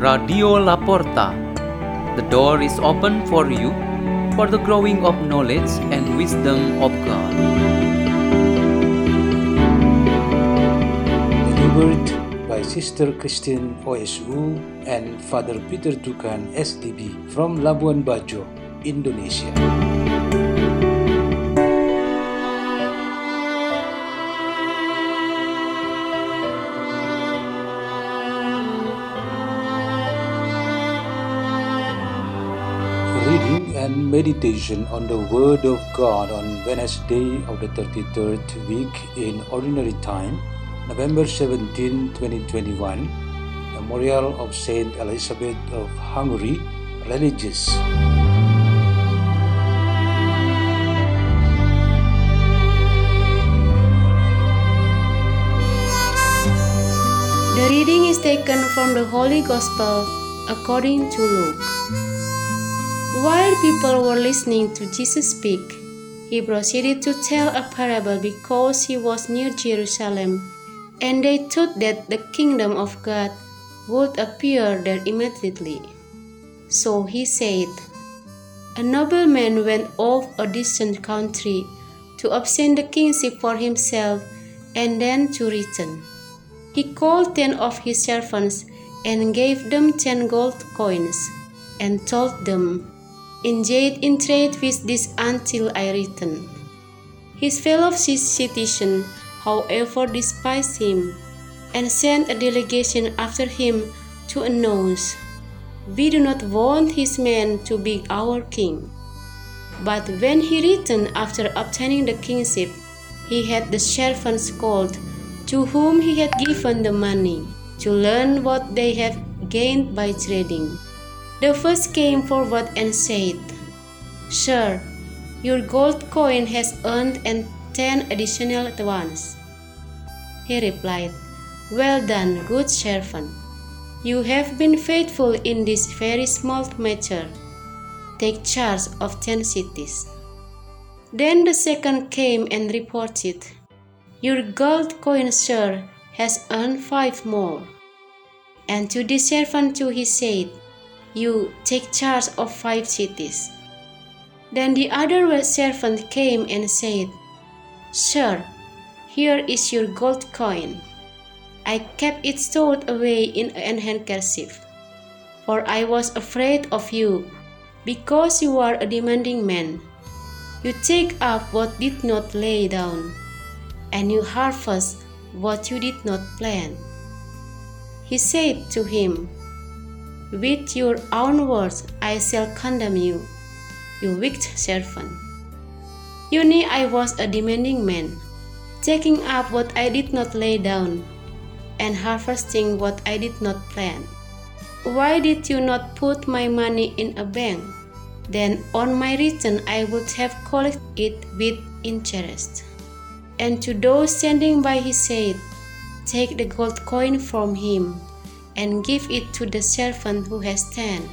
Radio La Porta. The door is open for you for the growing of knowledge and wisdom of God. Delivered by Sister Kristin OSU and Father Peter Tukan SDB from Labuan Bajo, Indonesia. And meditation on the Word of God on Wednesday of the 33rd week in Ordinary Time, November 17, 2021, Memorial of Saint Elizabeth of Hungary, Religious. The reading is taken from the Holy Gospel according to Luke. While people were listening to Jesus speak, he proceeded to tell a parable because he was near Jerusalem, and they thought that the kingdom of God would appear there immediately. So he said, A nobleman went off a distant country to obtain the kingship for himself and then to return. He called ten of his servants and gave them ten gold coins, and told them, Engage in trade with this until I returned. His fellow citizens, however, despised him, and sent a delegation after him to announce, We do not want his man to be our king. But when he returned after obtaining the kingship, he had the servants called to whom he had given the money to learn what they have gained by trading. The first came forward and said, Sir, your gold coin has earned and ten additional ones. He replied, Well done, good servant. You have been faithful in this very small matter. Take charge of ten cities. Then the second came and reported, Your gold coin, sir, has earned five more. And to the servant too he said, You take charge of five cities. Then the other servant came and said, Sir, here is your gold coin. I kept it stored away in an handkerchief, for I was afraid of you, because you are a demanding man. You take up what did not lay down, and you harvest what you did not plant. He said to him, With your own words I shall condemn you, you wicked servant. You knew I was a demanding man, taking up what I did not lay down, and harvesting what I did not plant. Why did you not put my money in a bank? Then on my return I would have collected it with interest. And to those standing by he said, Take the gold coin from him, and give it to the servant who has ten.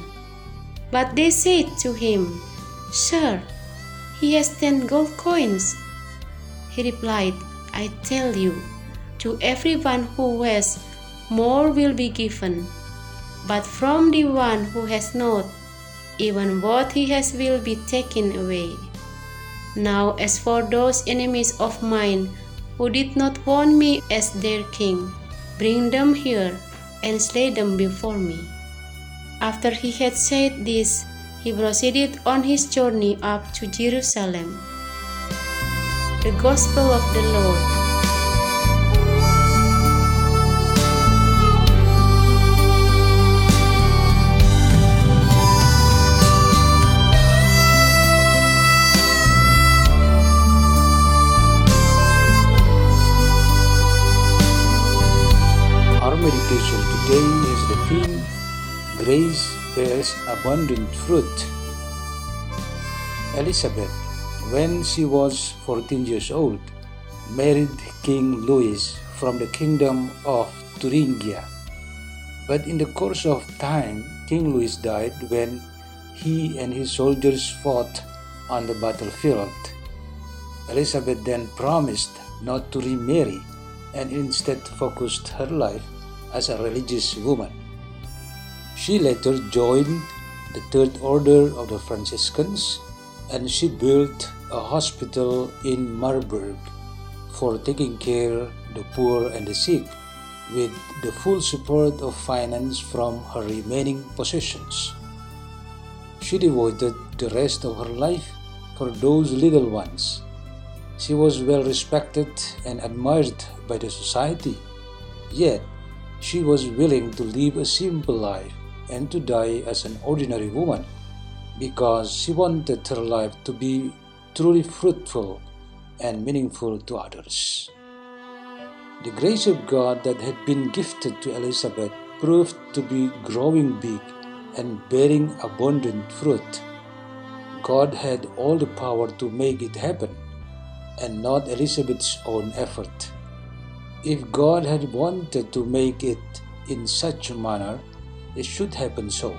But they said to him, Sir, he has ten gold coins. He replied, I tell you, to everyone who has, more will be given. But from the one who has not, even what he has will be taken away. Now, as for those enemies of mine who did not want me as their king, bring them here and slay them before me. After he had said this, he proceeded on his journey up to Jerusalem. The Gospel of the Lord. Grace bears abundant fruit. Elizabeth, when she was 14 years old, married King Louis from the kingdom of Thuringia. But in the course of time, King Louis died when he and his soldiers fought on the battlefield. Elizabeth then promised not to remarry and instead focused her life as a religious woman. She later joined the Third Order of the Franciscans and she built a hospital in Marburg for taking care the poor and the sick with the full support of finance from her remaining possessions. She devoted the rest of her life for those little ones. She was well respected and admired by the society, yet she was willing to live a simple life and to die as an ordinary woman because she wanted her life to be truly fruitful and meaningful to others. The grace of God that had been gifted to Elizabeth proved to be growing big and bearing abundant fruit. God had all the power to make it happen, and not Elizabeth's own effort. If God had wanted to make it in such a manner, it should happen so.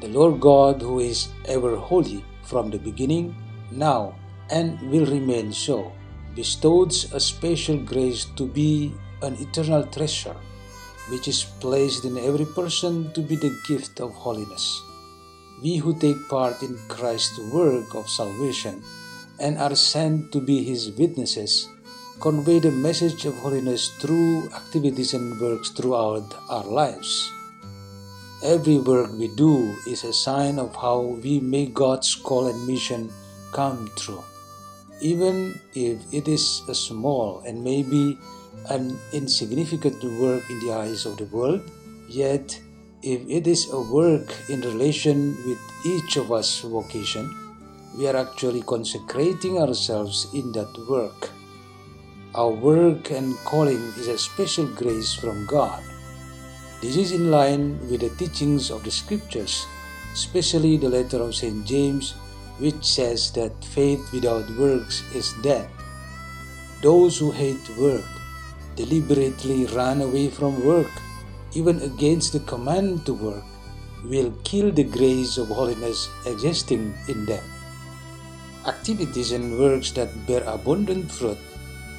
The Lord God, who is ever holy from the beginning, now, and will remain so, bestows a special grace to be an eternal treasure, which is placed in every person to be the gift of holiness. We who take part in Christ's work of salvation and are sent to be his witnesses convey the message of holiness through activities and works throughout our lives. Every work we do is a sign of how we make God's call and mission come true. Even if it is a small and maybe an insignificant work in the eyes of the world, yet if it is a work in relation with each of us vocation, we are actually consecrating ourselves in that work. Our work and calling is a special grace from God. This is in line with the teachings of the scriptures, especially the letter of St. James, which says that faith without works is dead. Those who hate work deliberately run away from work, even against the command to work, will kill the grace of holiness existing in them. Activities and works that bear abundant fruit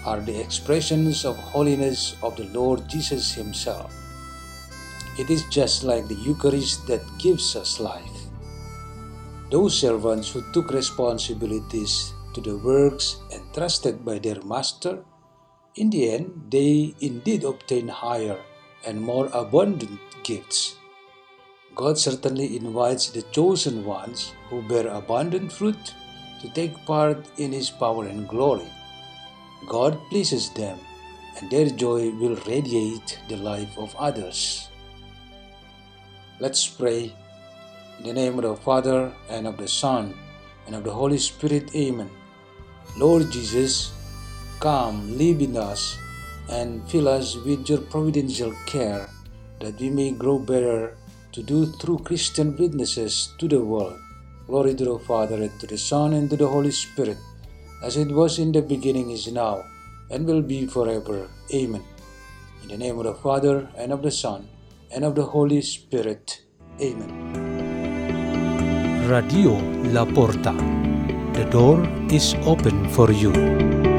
are the expressions of holiness of the Lord Jesus Himself. It is just like the Eucharist that gives us life. Those servants who took responsibilities to the works entrusted by their master, in the end, they indeed obtain higher and more abundant gifts. God certainly invites the chosen ones who bear abundant fruit to take part in His power and glory. God pleases them, and their joy will radiate the life of others. Let's pray. In the name of the Father, and of the Son, and of the Holy Spirit. Amen. Lord Jesus, come, live in us, and fill us with your providential care, that we may grow better to do true Christian witnesses to the world. Glory to the Father, and to the Son, and to the Holy Spirit, as it was in the beginning, is now, and will be forever. Amen. In the name of the Father, and of the Son, and of the Holy Spirit. Amen. Radio La Porta. The door is open for you.